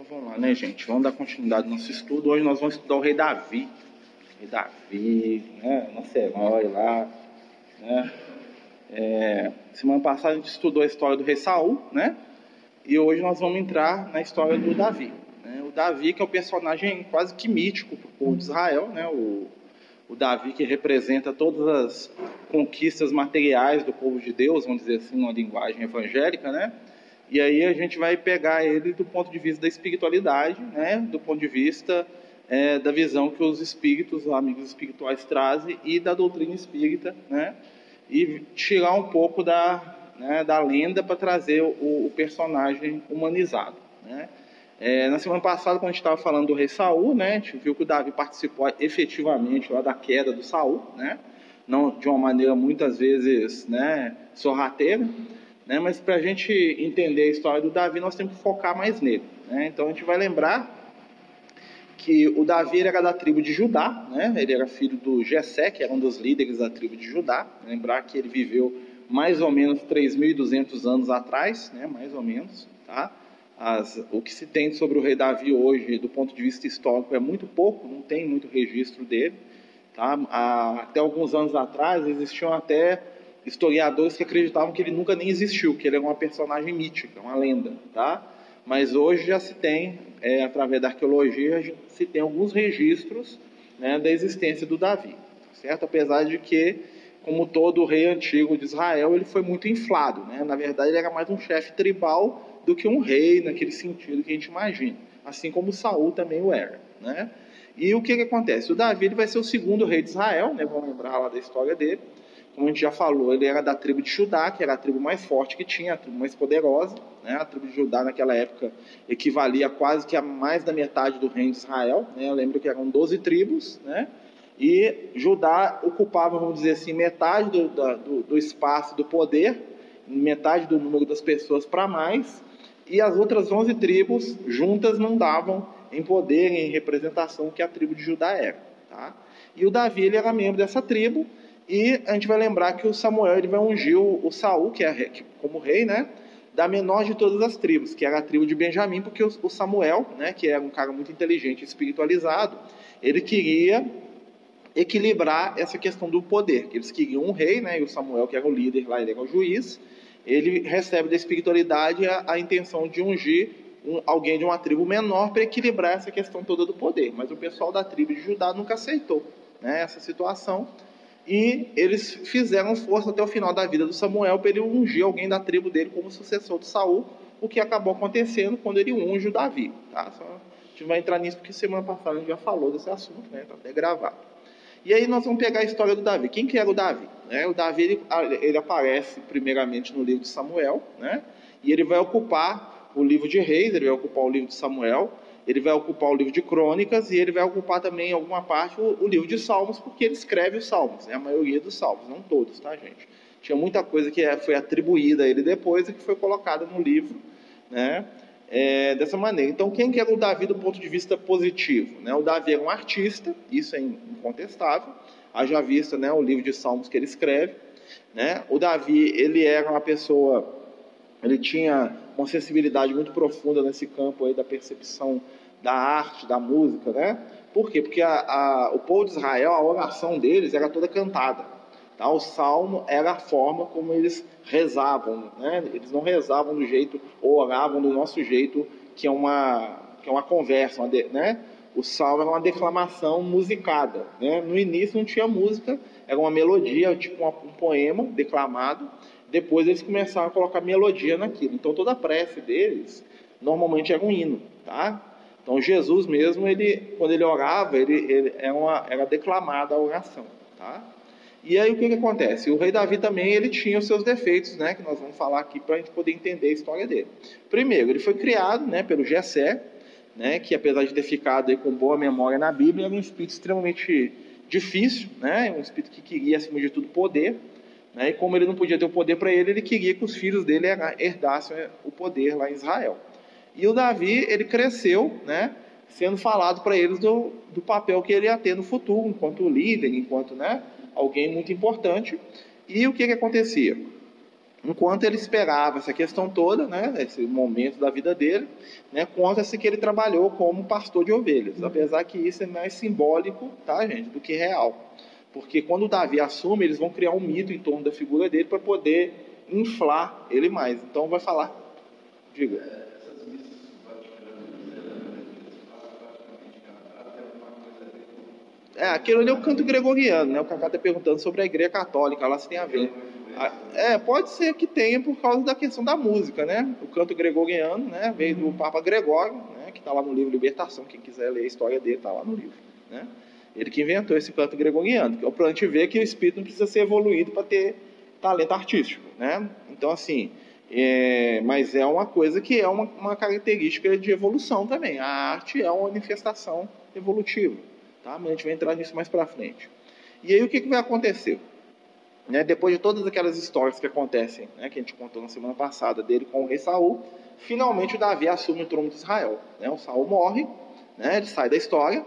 Então vamos lá, né, gente? Vamos dar continuidade no nosso estudo. Hoje nós vamos estudar o rei Davi. O rei Davi, né? Nosso herói lá, né? É, semana passada a gente estudou a história do rei Saul, né? E hoje nós vamos entrar na história do Davi. Né? O Davi, que é o um personagem quase que mítico para o povo de Israel, né? O, o Davi que representa todas as conquistas materiais do povo de Deus, vamos dizer assim, numa linguagem evangélica, né? E aí a gente vai pegar ele do ponto de vista da espiritualidade, né? Do ponto de vista é, da visão que os espíritos, os amigos espirituais trazem e da doutrina espírita, né? E tirar um pouco da, né, da lenda para trazer o, o, personagem humanizado, né? É, na semana passada, quando a gente estava falando do rei Saul, né, a gente viu que o Davi participou efetivamente lá da queda do Saul, né, não de uma maneira muitas vezes né, sorrateira, né, mas para a gente entender a história do Davi, nós temos que focar mais nele. Né, então a gente vai lembrar que o Davi era da tribo de Judá, né, ele era filho do Jessé, que era um dos líderes da tribo de Judá. Lembrar que ele viveu mais ou menos 3.200 anos atrás, né, mais ou menos, tá? As, o que se tem sobre o rei Davi hoje, do ponto de vista histórico, é muito pouco, não tem muito registro dele. Tá? Até alguns anos atrás existiam até historiadores que acreditavam que ele nunca nem existiu, que ele era uma personagem mítica, uma lenda. Tá? Mas hoje já se tem, é, através da arqueologia, se tem alguns registros né, da existência do Davi. Certo? Apesar de que, como todo rei antigo de Israel, ele foi muito inflado. Né? Na verdade, ele era mais um chefe tribal do que um rei naquele sentido que a gente imagina, assim como Saul também o era, né? E o que, que acontece? O Davi ele vai ser o segundo rei de Israel, né? Vamos lembrar lá da história dele. Como a gente já falou, ele era da tribo de Judá, que era a tribo mais forte que tinha, a tribo mais poderosa. Né? A tribo de Judá naquela época equivalia quase que a mais da metade do reino de Israel. Né? Eu lembro que eram 12 tribos, né? E Judá ocupava, vamos dizer assim, metade do, do, do espaço do poder, metade do número das pessoas para mais, e as outras 11 tribos juntas não davam em poder, em representação que a tribo de Judá era. Tá? E o Davi ele era membro dessa tribo, e a gente vai lembrar que o Samuel ele vai ungir o, o Saul, que é como rei, né? da menor de todas as tribos, que era a tribo de Benjamim, porque o, Samuel, né, que era um cara muito inteligente e espiritualizado, ele queria equilibrar essa questão do poder, que eles queriam um rei, né, e o Samuel, que era o líder lá, ele era o juiz, ele recebe da espiritualidade a, a intenção de ungir um, alguém de uma tribo menor para equilibrar essa questão toda do poder. Mas o pessoal da tribo de Judá nunca aceitou né, essa situação e eles fizeram força até o final da vida do Samuel para ele ungir alguém da tribo dele como sucessor de Saul, o que acabou acontecendo quando ele unge o Davi. Tá? Só, a gente vai entrar nisso porque semana passada a gente já falou desse assunto, né? Está até gravado. E aí nós vamos pegar a história do Davi. Quem que era o Davi? Né? O Davi ele, ele, aparece primeiramente no livro de Samuel, né? e ele vai ocupar o livro de Reis, ele vai ocupar o livro de Samuel, ele vai ocupar o livro de Crônicas e ele vai ocupar também em alguma parte o, o livro de Salmos, porque ele escreve os Salmos, né? a maioria dos Salmos, não todos, tá, gente? Tinha muita coisa que é, foi atribuída a ele depois e que foi colocada no livro, né? é, dessa maneira. Então, quem que era o Davi do ponto de vista positivo? Né? O Davi era um artista, isso é incontestável, haja vista né, o livro de Salmos que ele escreve. Né? O Davi, ele era uma pessoa, ele tinha uma sensibilidade muito profunda nesse campo aí da percepção da arte, da música, né? Por quê? Porque a, a, o povo de Israel, a oração deles era toda cantada. Tá? O salmo era a forma como eles rezavam. Né? Eles não rezavam do jeito, ou oravam do nosso jeito, que é uma, que é uma conversa. Uma de, né? O salmo era uma declamação musicada. Né? No início não tinha música, era uma melodia, tipo um poema declamado. Depois eles começaram a colocar melodia naquilo. Então toda a prece deles normalmente era um hino. Tá? Então Jesus mesmo, ele, quando ele orava, ele, ele era, uma, era declamada a oração. Tá? E aí o que, que acontece? O rei Davi também ele tinha os seus defeitos, né, que nós vamos falar aqui para a gente poder entender a história dele. Primeiro, ele foi criado né, pelo Jessé, né, que apesar de ter ficado com boa memória na Bíblia, era um espírito extremamente difícil, né, um espírito que queria, acima de tudo, poder. Né, e como ele não podia ter o poder para ele, ele queria que os filhos dele herdassem o poder lá em Israel. E o Davi, ele cresceu, né, sendo falado para eles do, do papel que ele ia ter no futuro, enquanto líder, enquanto né, alguém muito importante. E o que, que acontecia? Enquanto ele esperava essa questão toda, né, esse momento da vida dele, né, conta-se que ele trabalhou como pastor de ovelhas, apesar que isso é mais simbólico, tá, gente, do que real. Porque quando Davi assume, eles vão criar um mito em torno da figura dele para poder inflar ele mais. Então vai falar. Diga. É, aquilo ali é o canto gregoriano, né? O Cacá está perguntando sobre a igreja católica, lá se tem a ver. Ah, é, pode ser que tenha por causa da questão da música, né? O canto gregoriano, né? Veio do Papa Gregório, né? Que está lá no livro Libertação. Quem quiser ler a história dele, está lá no livro, né? Ele que inventou esse canto gregoriano, para a gente ver que o espírito não precisa ser evoluído para ter talento artístico, né? Então, assim, é, mas é uma coisa que é uma, uma característica de evolução também. A arte é uma manifestação evolutiva. Tá? Mas a gente vai entrar nisso mais para frente. E aí o que, que vai acontecer? Né, depois de todas aquelas histórias que acontecem, né, que a gente contou na semana passada dele com o rei Saul, finalmente o Davi assume o trono de Israel. Né, o Saul morre, né, ele sai da história,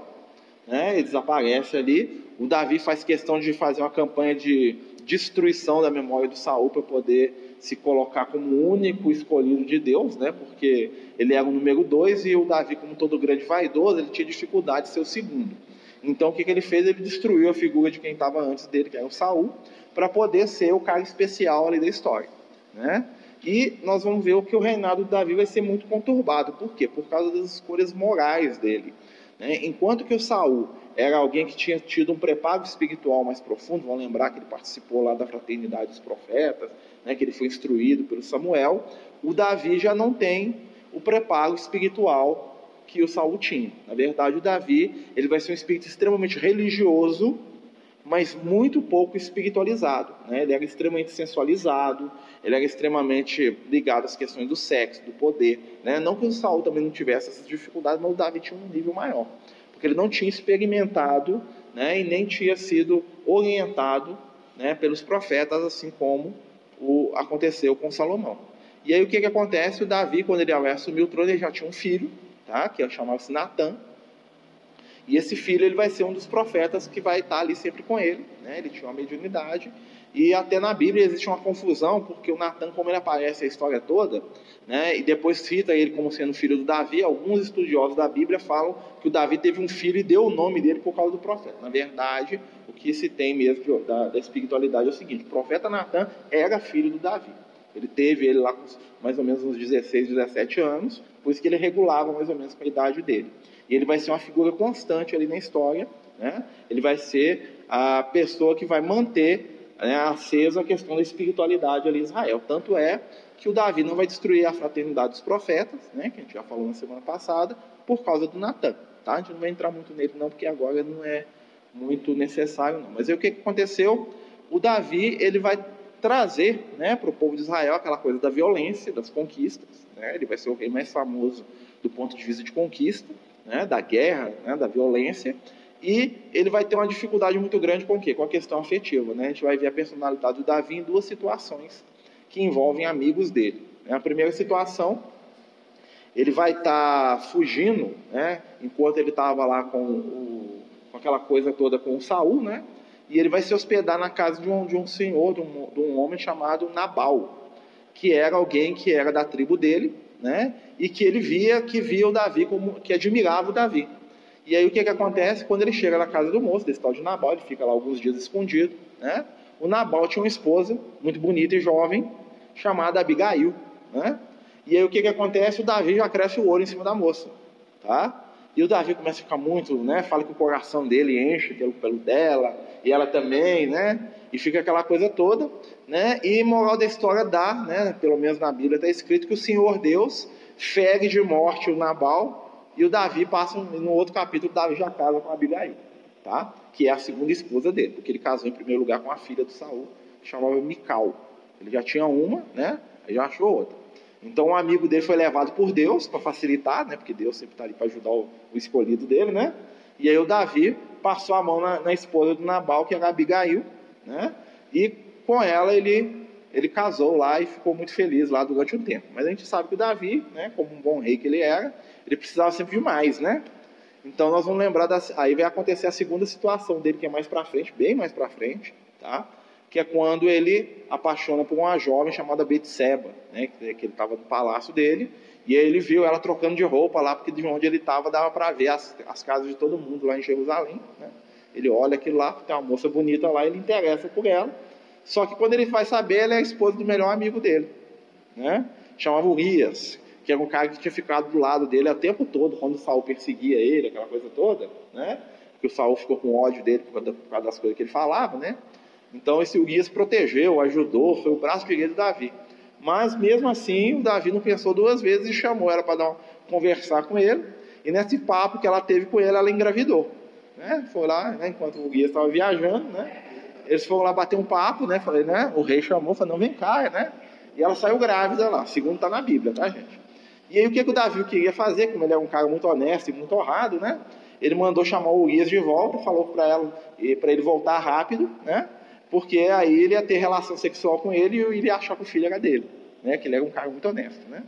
né, ele desaparece ali. O Davi faz questão de fazer uma campanha de destruição da memória do Saul para poder se colocar como o único escolhido de Deus, né, porque ele era o número dois e o Davi, como todo grande vaidoso, ele tinha dificuldade de ser o segundo. Então o que, que ele fez? Ele destruiu a figura de quem estava antes dele, que era o Saul, para poder ser o cara especial ali da história. Né? E nós vamos ver que o reinado de Davi vai ser muito conturbado. Por quê? Por causa das escolhas morais dele. Né? Enquanto que o Saul era alguém que tinha tido um preparo espiritual mais profundo, vamos lembrar que ele participou lá da fraternidade dos profetas, né? que ele foi instruído pelo Samuel, o Davi já não tem o preparo espiritual que o Saul tinha. Na verdade, o Davi ele vai ser um espírito extremamente religioso, mas muito pouco espiritualizado. Né? Ele era extremamente sensualizado, ele era extremamente ligado às questões do sexo, do poder. Né? Não que o Saul também não tivesse essas dificuldades, mas o Davi tinha um nível maior, porque ele não tinha experimentado né? e nem tinha sido orientado né? pelos profetas, assim como o aconteceu com Salomão. E aí o que, que acontece? O Davi, quando ele assumiu o trono, ele já tinha um filho, tá? que chamava-se Natan. E esse filho ele vai ser um dos profetas que vai estar ali sempre com ele. Né? Ele tinha uma mediunidade. E até na Bíblia existe uma confusão, porque o Natan, como ele aparece a história toda, né? e depois cita ele como sendo filho do Davi, alguns estudiosos da Bíblia falam que o Davi teve um filho e deu o nome dele por causa do profeta. Na verdade, o que se tem mesmo da, da espiritualidade é o seguinte: o profeta Natan era filho do Davi. Ele teve ele lá com mais ou menos uns 16, 17 anos, por isso que ele regulava mais ou menos com a idade dele. E ele vai ser uma figura constante ali na história, né? ele vai ser a pessoa que vai manter né, acesa a questão da espiritualidade ali em Israel. Tanto é que o Davi não vai destruir a fraternidade dos profetas, né, que a gente já falou na semana passada, por causa do Natan. Tá? A gente não vai entrar muito nele não, porque agora não é muito necessário não. Mas aí o que aconteceu? O Davi ele vai trazer né, para o povo de Israel aquela coisa da violência, das conquistas. Né? Ele vai ser o rei mais famoso do ponto de vista de conquista, né, da guerra, né, da violência. E ele vai ter uma dificuldade muito grande com o quê? Com a questão afetiva. Né? A gente vai ver a personalidade do Davi em duas situações que envolvem amigos dele. Né? A primeira situação, ele vai estar tá fugindo, né? enquanto ele estava lá com, o, com aquela coisa toda com o Saul, né? e ele vai se hospedar na casa de um, de um senhor, de um, de um homem chamado Nabal, que era alguém que era da tribo dele, né? E que ele via, que via o Davi como, que admirava o Davi. E aí o que, que acontece? Quando ele chega na casa do moço, desse tal de Nabal, ele fica lá alguns dias escondido, né? O Nabal tinha uma esposa muito bonita e jovem, chamada Abigail, né? E aí o que, que acontece? O Davi já cresce o olho em cima da moça, tá? E o Davi começa a ficar muito, né? Fala que o coração dele enche pelo, pelo dela, e ela também, né? E fica aquela coisa toda, né? E moral da história dá, né? Pelo menos na Bíblia está escrito que o Senhor Deus fere de morte o Nabal e o Davi passa no outro capítulo, Davi já casa com a Abigail, tá? Que é a segunda esposa dele, porque ele casou em primeiro lugar com a filha do Saul, que chamava Mical. Ele já tinha uma, né? Aí já achou outra. Então um amigo dele foi levado por Deus para facilitar, né? Porque Deus sempre está ali para ajudar o, escolhido dele, né? E aí o Davi passou a mão na, na esposa do Nabal, que era Abigail, né? E com ela ele ele casou lá e ficou muito feliz lá durante um tempo. Mas a gente sabe que o Davi, né, como um bom rei que ele era, ele precisava sempre de mais, né? Então nós vamos lembrar da, aí vai acontecer a segunda situação dele que é mais para frente, bem mais para frente, tá? Que é quando ele apaixona por uma jovem chamada Betseba, né, que ele estava no palácio dele, e aí ele viu ela trocando de roupa lá, porque de onde ele estava dava para ver as, as, casas de todo mundo lá em Jerusalém. Né? Ele olha aquilo lá, tem uma moça bonita lá, ele interessa por ela. Só que quando ele vai saber, ela é a esposa do melhor amigo dele, né? chamava Urias, que era um cara que tinha ficado do lado dele o tempo todo, quando Saul perseguia ele, aquela coisa toda, né? que o Saul ficou com ódio dele por causa das coisas que ele falava, né? Então esse Urias protegeu, ajudou, foi o braço direito de Davi. Mas mesmo assim, o Davi não pensou duas vezes e chamou ela para conversar com ele. E nesse papo que ela teve com ele, ela engravidou. Né? Foi lá, né, enquanto o Urias estava viajando, né? Eles foram lá bater um papo, né? Falei, né? O rei chamou, falou, não, vem cá, né? E ela saiu grávida lá, segundo está na Bíblia, tá, gente? E aí o que, que o Davi queria fazer, como ele é um cara muito honesto e muito honrado, né? Ele mandou chamar o Urias de volta, falou para ele voltar rápido, né? Porque aí ele ia ter relação sexual com ele e ele ia achar que o filho era dele, né? que ele era um cara muito honesto. Né?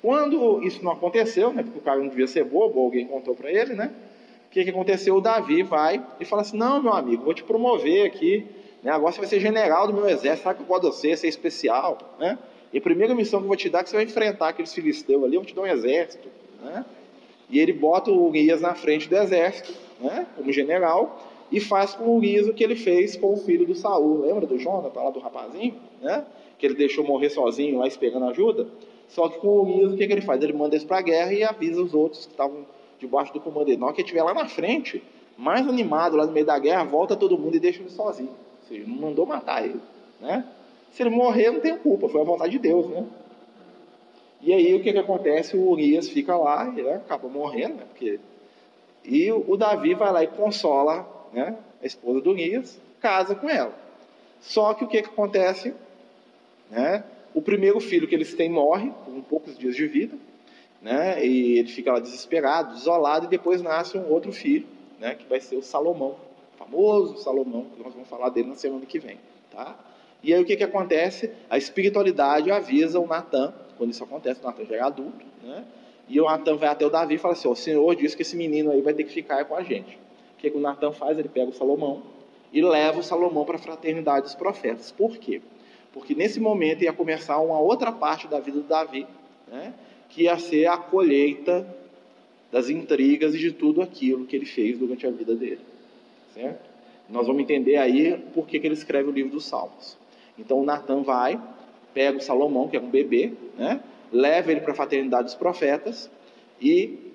Quando isso não aconteceu, né? porque o cara não devia ser bobo, alguém contou para ele, né? o que, que aconteceu? O Davi vai e fala assim: Não, meu amigo, vou te promover aqui, né? agora você vai ser general do meu exército, sabe que eu gosto de você, ser especial. Né? E a primeira missão que eu vou te dar é que você vai enfrentar aqueles filisteus ali, eu vou te dar um exército. Né? E ele bota o Urias na frente do exército, né? como general, e faz com o Urias o que ele fez com o filho do Saul. Lembra do Jonathan, lá do rapazinho? Né? Que ele deixou morrer sozinho lá esperando ajuda? Só que com o Urias, o que, que ele faz? Ele manda eles para a guerra e avisa os outros que estavam debaixo do comando dele. Na hora que estiver lá na frente, mais animado lá no meio da guerra, volta todo mundo e deixa ele sozinho. Ou seja, não mandou matar ele. Né? Se ele morrer, não tem culpa, foi a vontade de Deus. Né? E aí o que, que acontece? O Urias fica lá, ele acaba morrendo, né? Porque... e o Davi vai lá e consola né, a esposa do Urias, casa com ela. Só que o que, que acontece? Né, o primeiro filho que eles têm morre, com poucos dias de vida, né, e ele fica lá desesperado, isolado, e depois nasce um outro filho, né, que vai ser o Salomão, o famoso Salomão, que nós vamos falar dele na semana que vem. Tá? E aí o que, que acontece? A espiritualidade avisa o Natan, quando isso acontece, o Natan já é adulto, né? E o Natan vai até o Davi e fala assim: o Senhor disse que esse menino aí vai ter que ficar com a gente. Que, que o Natan faz? Ele pega o Salomão e leva o Salomão para a fraternidade dos profetas. Por quê? Porque nesse momento ia começar uma outra parte da vida do Davi, né? que ia ser a colheita das intrigas e de tudo aquilo que ele fez durante a vida dele. Certo? Nós vamos entender aí por que, que ele escreve o livro dos Salmos. Então o Natan vai, pega o Salomão, que é um bebê, né? leva ele para a fraternidade dos profetas e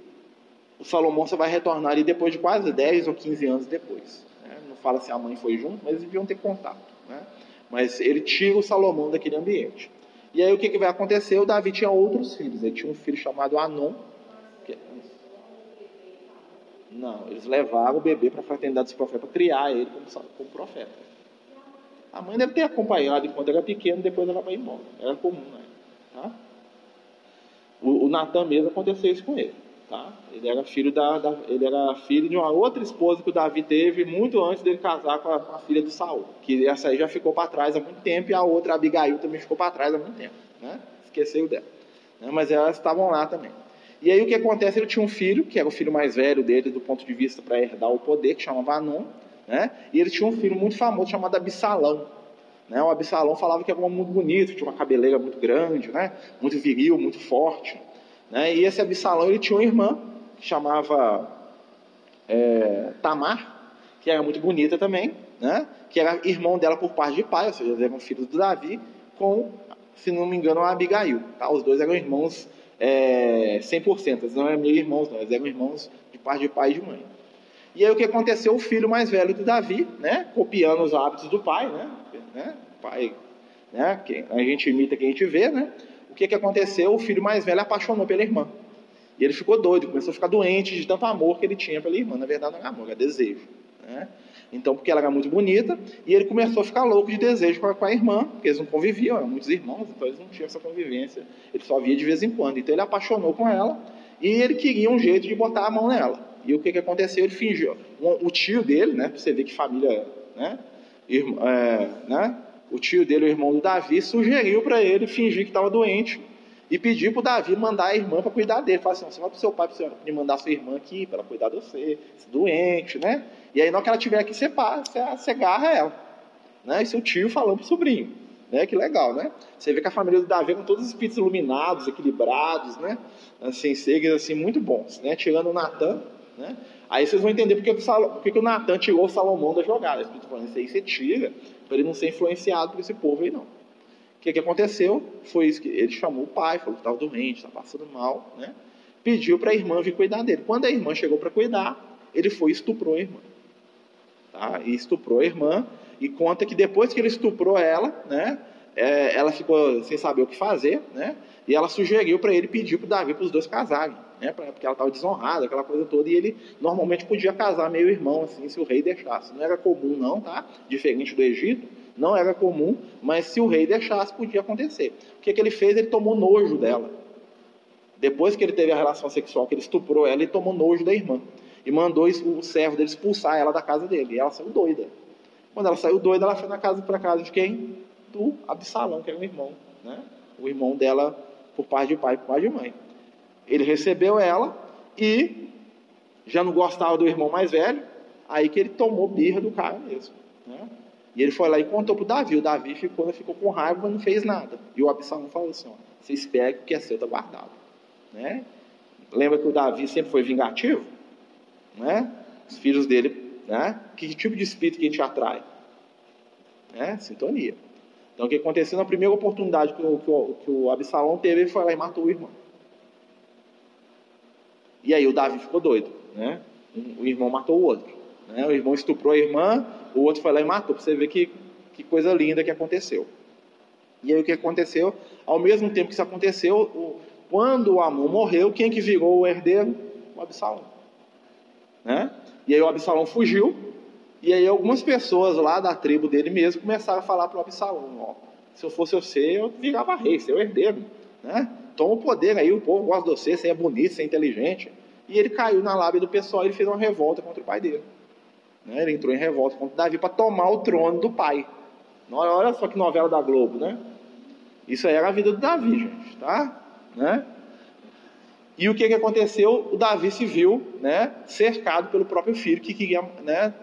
o Salomão só vai retornar ali depois de quase 10 ou 15 anos depois. Né? Não fala se a mãe foi junto, mas eles deviam ter contato. Né? Mas ele tira o Salomão daquele ambiente. E aí o que, que vai acontecer? O Davi tinha outros filhos. Ele tinha um filho chamado Anon. Que... Não, eles levaram o bebê para a fraternidade dos profetas para criar ele como, como profeta. A mãe deve ter acompanhado enquanto era pequeno, depois ela vai embora. Era comum, né? Tá? O, o Natan mesmo aconteceu isso com ele. Tá? Ele, era filho da, da, ele era filho de uma outra esposa que o Davi teve muito antes dele casar com a, com a filha do Saul. Que essa aí já ficou para trás há muito tempo e a outra, a Abigail, também ficou para trás há muito tempo. Né? Esqueceu dela. Né? Mas elas estavam lá também. E aí o que acontece? Ele tinha um filho, que era o filho mais velho dele do ponto de vista para herdar o poder, que chamava Anon. Né? E ele tinha um filho muito famoso chamado Absalão. Né? O Absalão falava que era muito bonito, tinha uma cabeleira muito grande, né? muito viril, muito forte. Né? E esse Absalão ele tinha uma irmã que chamava é, Tamar, que era muito bonita também, né? que era irmão dela por parte de pai, ou seja, eles eram filhos do Davi, com, se não me engano, a Abigail. Tá? Os dois eram irmãos é, 100%, eles não eram meio irmãos, não, eles eram irmãos de parte de pai e de mãe. E aí o que aconteceu? O filho mais velho do Davi, né, copiando os hábitos do pai, né, né pai, né, a gente imita quem a gente vê, né, o que, que aconteceu? O filho mais velho apaixonou pela irmã. E ele ficou doido, começou a ficar doente de tanto amor que ele tinha pela irmã. Na verdade, não era amor, era desejo. Né? Então, porque ela era muito bonita, e ele começou a ficar louco de desejo com a, com a irmã, porque eles não conviviam, eram muitos irmãos, então eles não tinham essa convivência. Ele só via de vez em quando. Então, ele apaixonou com ela, e ele queria um jeito de botar a mão nela. E o que, que aconteceu? Ele fingiu. O, o tio dele, né, para você ver que família, né, irmã, é, né o tio dele, o irmão do Davi, sugeriu para ele fingir que estava doente e pediu para o Davi mandar a irmã para cuidar dele. Falou assim: você vai para o seu pai para me mandar sua irmã aqui para cuidar de você, doente, né? E aí, na hora que ela tiver aqui, você, passa, você agarra ela. né? E seu tio falando para o sobrinho. Né? Que legal, né? Você vê que a família do Davi é com todos os espíritos iluminados, equilibrados, né? Assim, segues assim, muito bons, né? Tirando o Natan, né? Aí vocês vão entender porque, porque o Natan tirou o Salomão da jogada. O Espírito falando, isso aí você tira, para ele não ser influenciado por esse povo aí, não. O que, que aconteceu? Foi isso que ele chamou o pai, falou que estava doente, estava passando mal, né? Pediu para a irmã vir cuidar dele. Quando a irmã chegou para cuidar, ele foi e estuprou a irmã. Tá? E estuprou a irmã, e conta que depois que ele estuprou ela, né, é, ela ficou sem saber o que fazer, né, e ela sugeriu para ele pedir para Davi para os dois casarem, né, porque ela estava desonrada, aquela coisa toda, e ele normalmente podia casar meio irmão, assim, se o rei deixasse. Não era comum, não, tá? Diferente do Egito, não era comum, mas se o rei deixasse, podia acontecer. O que, que ele fez? Ele tomou nojo dela. Depois que ele teve a relação sexual, que ele estuprou ela, ele tomou nojo da irmã. E mandou o servo dele expulsar ela da casa dele. E ela saiu doida. Quando ela saiu doida, ela foi na casa para casa de quem? Do Absalão, que era o irmão, né? O irmão dela por parte de pai, por parte de mãe. Ele recebeu ela e já não gostava do irmão mais velho, aí que ele tomou birra do cara mesmo, né? E ele foi lá e contou pro Davi. O Davi ficou, ficou com raiva, mas não fez nada. E o Absalão falou assim: ó, você espera que o que é seu está guardado. Né? Lembra que o Davi sempre foi vingativo? Né? Os filhos dele né? Que tipo de espírito que a gente atrai? Né? Sintonia. Então, o que aconteceu na primeira oportunidade que o, que o, que o Absalão teve, ele foi lá e matou o irmão. E aí o Davi ficou doido. Né? O irmão matou o outro. Né? O irmão estuprou a irmã, o outro foi lá e matou. Para você ver que, que coisa linda que aconteceu. E aí o que aconteceu? Ao mesmo tempo que isso aconteceu, o, quando o Amon morreu, quem que virou o herdeiro? O Absalão. Né? E aí o Absalão fugiu, e aí algumas pessoas lá da tribo dele mesmo começaram a falar para o Absalão, ó, se eu fosse você, eu virava rei, seu herdeiro, né? Toma o poder aí, o povo gosta de você, você é bonito, você é inteligente. E ele caiu na lábia do pessoal e ele fez uma revolta contra o pai dele. Né? Ele entrou em revolta contra Davi para tomar o trono do pai. Olha só que novela da Globo, né? Isso aí era a vida do Davi, gente, tá? Né? E o que, que aconteceu? O Davi se viu né, cercado pelo próprio filho que queria né,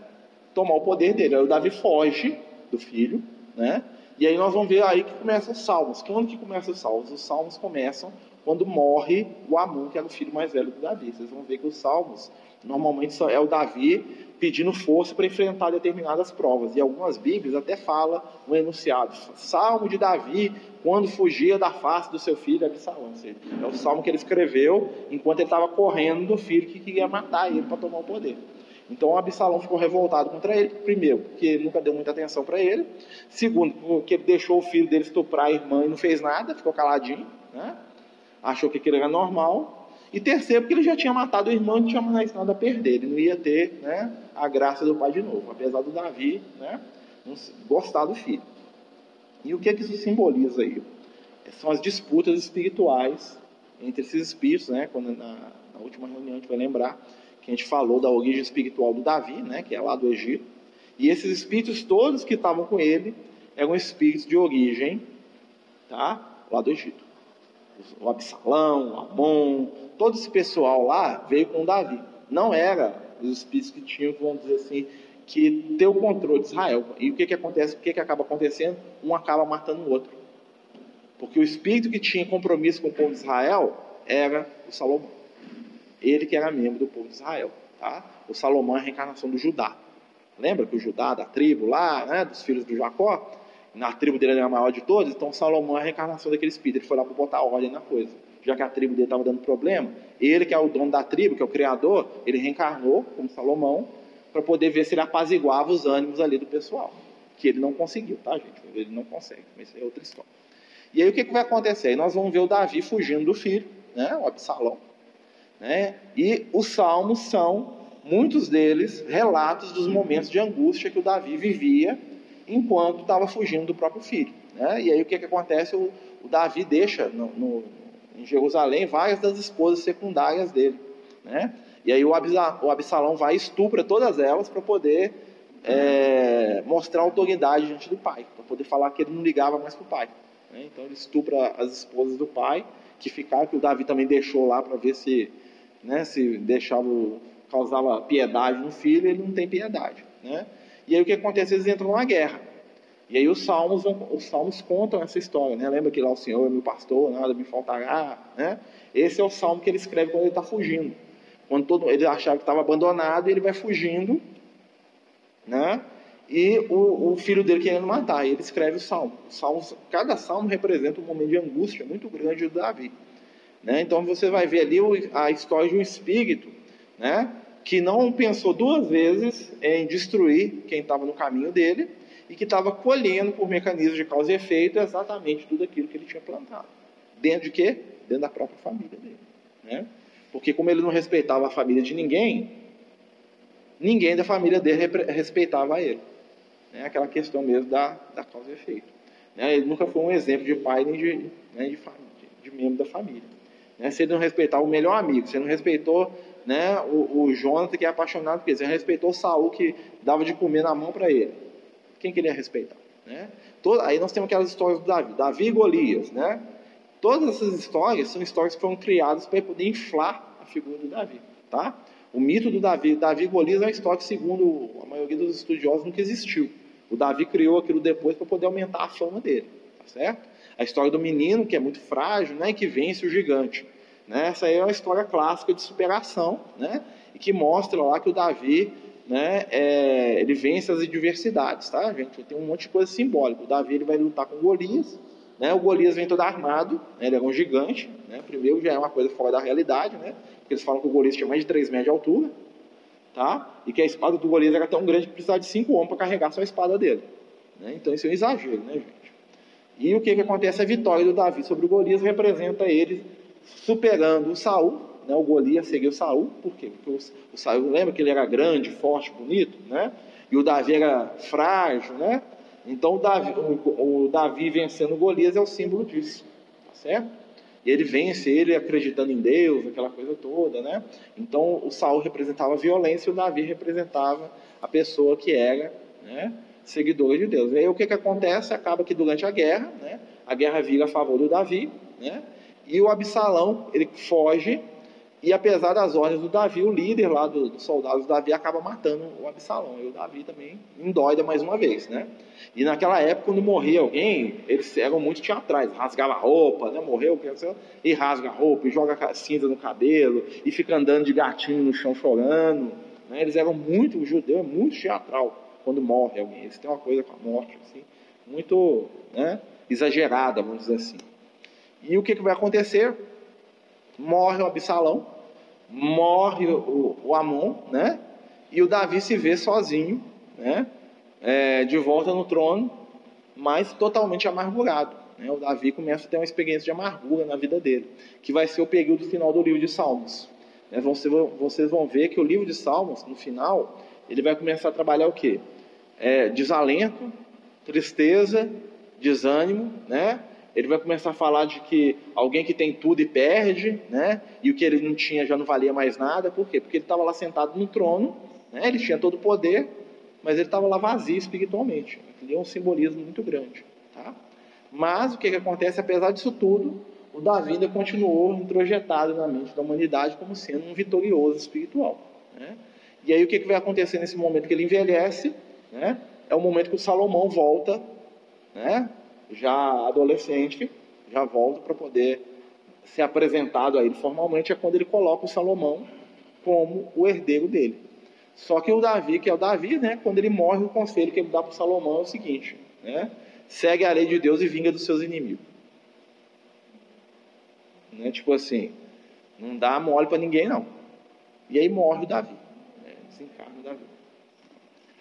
tomar o poder dele. Aí o Davi foge do filho, né? E aí nós vamos ver aí que começam os salmos. Quando que começam os salmos? Os salmos começam quando morre o Amon, que era o filho mais velho do Davi. Vocês vão ver que os salmos normalmente é o Davi pedindo força para enfrentar determinadas provas. E algumas Bíblias até fala um enunciado, Salmo de Davi, quando fugia da face do seu filho Absalão. É o salmo que ele escreveu enquanto ele estava correndo do filho que queria matar ele para tomar o poder. Então Absalão ficou revoltado contra ele, primeiro, porque ele nunca deu muita atenção para ele, segundo, porque ele deixou o filho dele estuprar a irmã e não fez nada, ficou caladinho, né? achou que aquilo era normal, e terceiro, porque ele já tinha matado o irmão e não tinha mais nada a perder. Ele não ia ter né, a graça do pai de novo, apesar do Davi né, gostar do filho. E o que, é que isso simboliza aí? São as disputas espirituais entre esses espíritos, né? Quando na, na, última reunião a gente vai lembrar que a gente falou da origem espiritual do Davi, né? Que é lá do Egito. E esses espíritos todos que estavam com ele eram espíritos de origem, tá? Lá do Egito. O Absalão, o Amon, todo esse pessoal lá veio com Davi. Não era os espíritos que tinham, vamos dizer assim, que ter o controle de Israel. E o que, que acontece? O que, que acaba acontecendo? Um acaba matando o outro. Porque o espírito que tinha compromisso com o povo de Israel era o Salomão. Ele que era membro do povo de Israel. Tá? O Salomão é a reencarnação do Judá. Lembra que o Judá, da tribo lá, né, dos filhos de Jacó, na tribo dele era a maior de todos, então Salomão é a reencarnação daquele espírito. Ele foi lá para botar ordem na coisa já que a tribo dele estava dando problema, ele que é o dono da tribo, que é o criador, ele reencarnou como Salomão para poder ver se ele apaziguava os ânimos ali do pessoal, que ele não conseguiu, tá gente? Ele não consegue, mas isso é outra história. E aí o que, que vai acontecer? Aí nós vamos ver o Davi fugindo do filho, né, o Absalão, né? E os salmos são muitos deles relatos dos momentos de angústia que o Davi vivia enquanto estava fugindo do próprio filho. Né? E aí o que, que acontece? O, o Davi deixa no, no, em Jerusalém várias das esposas secundárias dele. Né? E aí o Absalão vai e estupra todas elas para poder é, mostrar autoridade diante do pai, para poder falar que ele não ligava mais para o pai. Né? Então ele estupra as esposas do pai, que ficaram, que o Davi também deixou lá para ver se, né, se deixava, causava piedade no filho, ele não tem piedade. Né? E aí o que acontece? Eles entram numa guerra. E aí os salmos, os salmos contam essa história, né? Lembra que lá o Senhor é meu pastor, nada me faltará, né? Esse é o salmo que ele escreve quando ele está fugindo. Quando todo, ele achava que estava abandonado, ele vai fugindo, né? E o, o, filho dele querendo matar. E ele escreve o salmo. O salmo. Cada salmo representa um momento de angústia muito grande do Davi. Né? Então você vai ver ali a história de um espírito, né? Que não pensou duas vezes em destruir quem estava no caminho dele e que estava colhendo por mecanismos de causa e efeito exatamente tudo aquilo que ele tinha plantado. Dentro de quê? Dentro da própria família dele. Né? Porque como ele não respeitava a família de ninguém, ninguém da família dele respeitava ele. É aquela questão mesmo da, da causa e efeito. Né? Ele nunca foi um exemplo de pai nem de, né, de, de, de membro da família. Né? Se ele não respeitava o melhor amigo, se ele não respeitou né, o, o Jonathan, que é apaixonado por ele, se ele não respeitou o Saul, que dava de comer na mão para ele, quem que ele ia respeitar? Né? Todo, aí nós temos aquelas histórias do Davi, Davi e Golias. Né? Todas essas histórias são histórias que foram criadas para poder inflar a figura do Davi. Tá? O mito do Davi, Davi e Golias é uma história que, segundo a maioria dos estudiosos, nunca existiu. O Davi criou aquilo depois para poder aumentar a fama dele. Tá certo? A história do menino, que é muito frágil, né, que vence o gigante. Né? Essa aí é uma história clássica de superação, né? e que mostra lá que o Davi né, é, ele vence as adversidades, tá, gente? Tem um monte de coisa simbólica. O Davi ele vai lutar com Golias, né? O Golias vem todo armado, né, ele é um gigante, né? Primeiro já é uma coisa fora da realidade, né? Porque eles falam que o Golias tinha mais de 3 metros de altura, tá? E que a espada do Golias era tão grande que precisava de 5 homens para carregar só a espada dele. Né? Então isso é um exagero, né, gente? E o que, que acontece? A vitória do Davi sobre o Golias representa ele superando o Saul, né? O Golias seguiu Saul, por quê? Porque o, o Saul, lembra que ele era grande, forte, bonito, né? E o Davi era frágil, né? Então o Davi, o, o Davi vencendo Golias é o símbolo disso, tá certo? E ele vence ele acreditando em Deus, aquela coisa toda, né? Então o Saul representava a violência e o Davi representava a pessoa que era, né? Seguidora de Deus. E aí o que que acontece? Acaba que durante a guerra, né? A guerra vira a favor do Davi, né? E o Absalão ele foge e apesar das ordens do Davi, o líder lá dos do soldados do Davi acaba matando o Absalão. E o Davi também endoida mais uma vez, né? E naquela época, quando morria alguém, eles eram muito teatrais. Rasgava a roupa, né? Morreu, e rasga a roupa, e joga cinza no cabelo, e fica andando de gatinho no chão chorando. Né? Eles eram muito, o judeu é muito teatral quando morre alguém. Eles têm uma coisa com a morte, assim, muito né? exagerada, vamos dizer assim. E o que, que vai acontecer? morre o Absalão, morre o, o Amon, né? E o Davi se vê sozinho, né? É, de volta no trono, mas totalmente amargurado. Né? O Davi começa a ter uma experiência de amargura na vida dele, que vai ser o período final do livro de Salmos. Né? Vocês vão ver que o livro de Salmos, no final, ele vai começar a trabalhar o quê? É, desalento, tristeza, desânimo, né? ele vai começar a falar de que alguém que tem tudo e perde, né? E o que ele não tinha já não valia mais nada. Por quê? Porque ele estava lá sentado no trono, né? Ele tinha todo o poder, mas ele estava lá vazio espiritualmente. Aquilo é um simbolismo muito grande, tá? Mas o que, que acontece? Apesar disso tudo, o Davi ainda continuou introjetado na mente da humanidade como sendo um vitorioso espiritual. Né? E aí o que, que vai acontecer nesse momento que ele envelhece? Né? É o momento que o Salomão volta né? já adolescente, já volta para poder ser apresentado a ele formalmente, é quando ele coloca o Salomão como o herdeiro dele. Só que o Davi, que é o Davi, né, quando ele morre, o conselho que ele dá para o Salomão é o seguinte: né, segue a lei de Deus e vinga dos seus inimigos. Né, tipo assim, não dá mole para ninguém, não. E aí morre o Davi. Né, desencarna o Davi.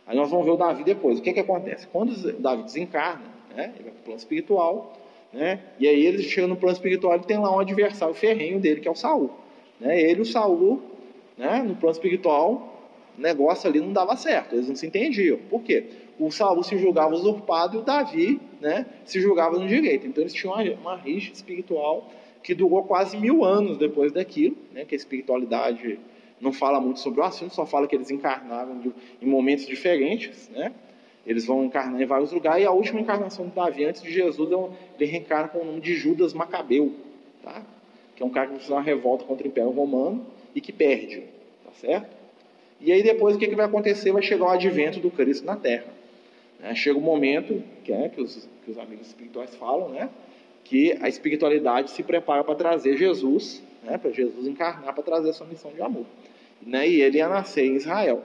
Aí nós vamos ver o Davi depois. O que, que acontece? Quando o Davi desencarna, né? Ele vai para o plano espiritual, né? E aí ele chega no plano espiritual e tem lá um adversário ferrenho dele, que é o Saul. Né? Ele e o Saul, né? no plano espiritual, o negócio ali não dava certo, eles não se entendiam. Por quê? O Saul se julgava usurpado e o Davi né, se julgava no direito. Então eles tinham uma, uma rixa espiritual que durou quase mil anos depois daquilo, né, que a espiritualidade não fala muito sobre o assunto, só fala que eles encarnaram em momentos diferentes, né? Eles vão encarnar em vários lugares, e a última encarnação do Davi, antes de Jesus, ele reencarna com o nome de Judas Macabeu, tá? que é um cara que fez uma revolta contra o Império Romano e que perde, tá certo? E aí depois o que, que vai acontecer? Vai chegar o advento do Cristo na Terra. Né? Chega um momento que, é, que, os, que os amigos espirituais falam, né? que a espiritualidade se prepara para trazer Jesus, né? para Jesus encarnar, para trazer a sua missão de amor. Né? E ele ia nascer em Israel.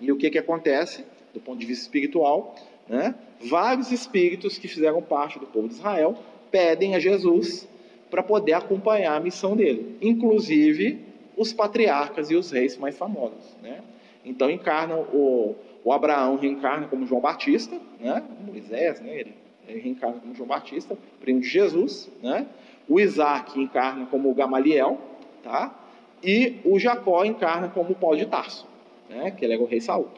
E o que, que acontece, do ponto de vista espiritual? Né? Vários espíritos que fizeram parte do povo de Israel pedem a Jesus para poder acompanhar a missão dele, inclusive os patriarcas e os reis mais famosos. Né? Então encarnam o, o Abraão reencarna como João Batista, né? Moisés, né? Ele, ele reencarna como João Batista, primo de Jesus, né? O Isaac encarna como Gamaliel, tá? E o Jacó encarna como Paulo de Tarso, né? Que ele é o rei Saul.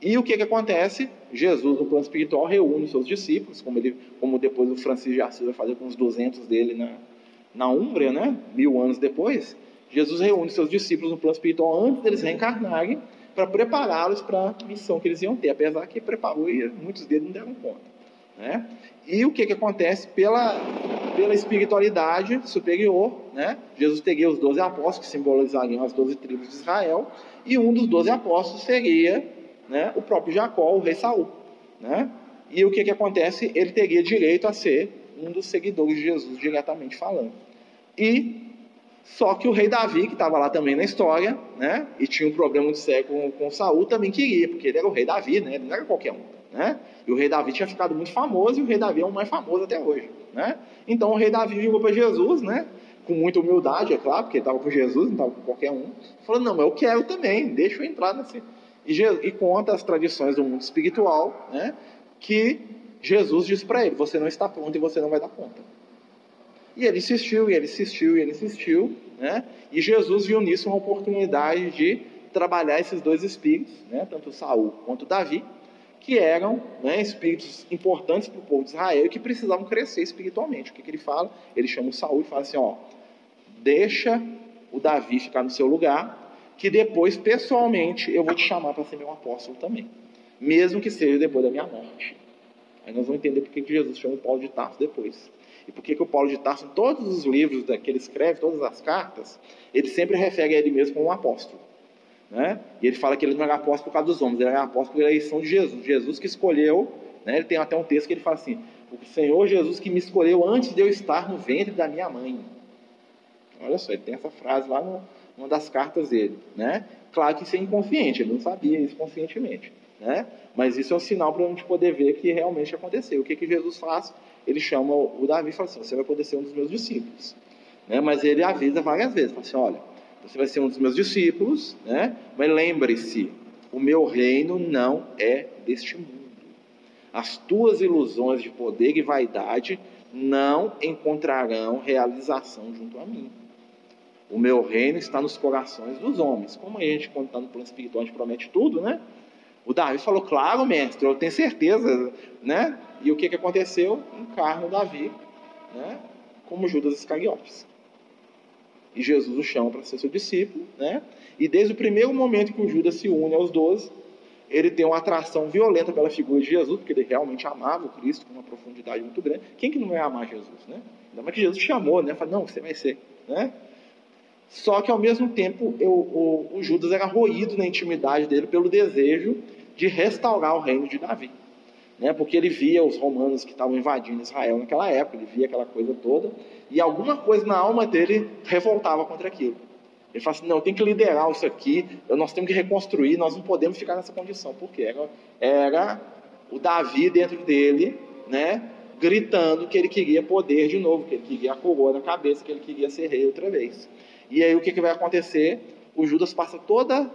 E o que, que acontece? Jesus, no plano espiritual, reúne seus discípulos, como, ele, como depois o Francisco de Assis vai fazer com os 200 dele na, na Úmbria, né? mil anos depois. Jesus reúne seus discípulos no plano espiritual antes deles reencarnarem para prepará-los para a missão que eles iam ter, apesar que preparou e muitos deles não deram conta. Né? E o que, que acontece? Pela, pela espiritualidade superior, né? Jesus teria os doze apóstolos, que simbolizariam as doze tribos de Israel, e um dos doze apóstolos seria né, o próprio Jacó, o rei Saul. Né? E o que, que acontece? Ele teria direito a ser um dos seguidores de Jesus, diretamente falando. E só que o rei Davi, que estava lá também na história, né, e tinha um problema de sério com, com Saul, também queria, porque ele era o rei Davi, né, ele não era qualquer um. Né? E o rei Davi tinha ficado muito famoso, e o rei Davi é o mais famoso até hoje. Né? Então o rei Davi ligou para Jesus, né, com muita humildade, é claro, porque ele estava com Jesus, não estava com qualquer um. Falou: Não, mas eu quero também, deixa eu entrar nesse, e, e conta as tradições do mundo espiritual, né, que Jesus disse para ele: Você não está pronto e você não vai dar conta. E ele insistiu, e ele insistiu, e ele insistiu, né? E Jesus viu nisso uma oportunidade de trabalhar esses dois espíritos, né? tanto Saul quanto Davi, que eram né, espíritos importantes para o povo de Israel e que precisavam crescer espiritualmente. O que, que ele fala? Ele chama o Saul e fala assim: ó, deixa o Davi ficar no seu lugar que depois, pessoalmente, eu vou te chamar para ser meu apóstolo também. Mesmo que seja depois da minha morte. Aí nós vamos entender por que Jesus chama o Paulo de Tarso depois. E por que o Paulo de Tarso, em todos os livros que ele escreve, todas as cartas, ele sempre refere a ele mesmo como um apóstolo. Né? E ele fala que ele não era apóstolo por causa dos homens, ele era apóstolo pela eleição de Jesus. Jesus que escolheu, né? ele tem até um texto que ele fala assim: O Senhor Jesus que me escolheu antes de eu estar no ventre da minha mãe. Olha só, ele tem essa frase lá no, uma das cartas dele, né? Claro que isso é inconsciente, ele não sabia isso conscientemente, né? Mas isso é um sinal para a gente poder ver que realmente aconteceu. O que, que Jesus faz? Ele chama o Davi e fala assim: Você vai poder ser um dos meus discípulos. Né? Mas ele avisa várias vezes: fala assim, Olha, você vai ser um dos meus discípulos, né? mas lembre-se: o meu reino não é deste mundo. As tuas ilusões de poder e vaidade não encontrarão realização junto a mim. O meu reino está nos corações dos homens. Como a gente, quando está no plano espiritual, a gente promete tudo, né? O Davi falou, claro, mestre, eu tenho certeza, né? E o que, que aconteceu? Encarna o Davi, né? Como Judas Iscariotes. E Jesus o chama para ser seu discípulo, né? E desde o primeiro momento que o Judas se une aos doze, ele tem uma atração violenta pela figura de Jesus, porque ele realmente amava o Cristo com uma profundidade muito grande. Quem que não vai amar Jesus, né? Ainda mais que Jesus chamou, né? Fala, não, você vai ser, né? Só que ao mesmo tempo eu, o, o, Judas era roído na intimidade dele pelo desejo de restaurar o reino de Davi. Né? Porque ele via os romanos que estavam invadindo Israel naquela época, ele via aquela coisa toda, e alguma coisa na alma dele revoltava contra aquilo. Ele fala assim: não, eu tenho que liderar isso aqui, nós temos que reconstruir, nós não podemos ficar nessa condição. Porque era, era o Davi dentro dele, né, gritando que ele queria poder de novo, que ele queria a coroa na cabeça, que ele queria ser rei outra vez. E aí o que, que vai acontecer? O Judas passa toda,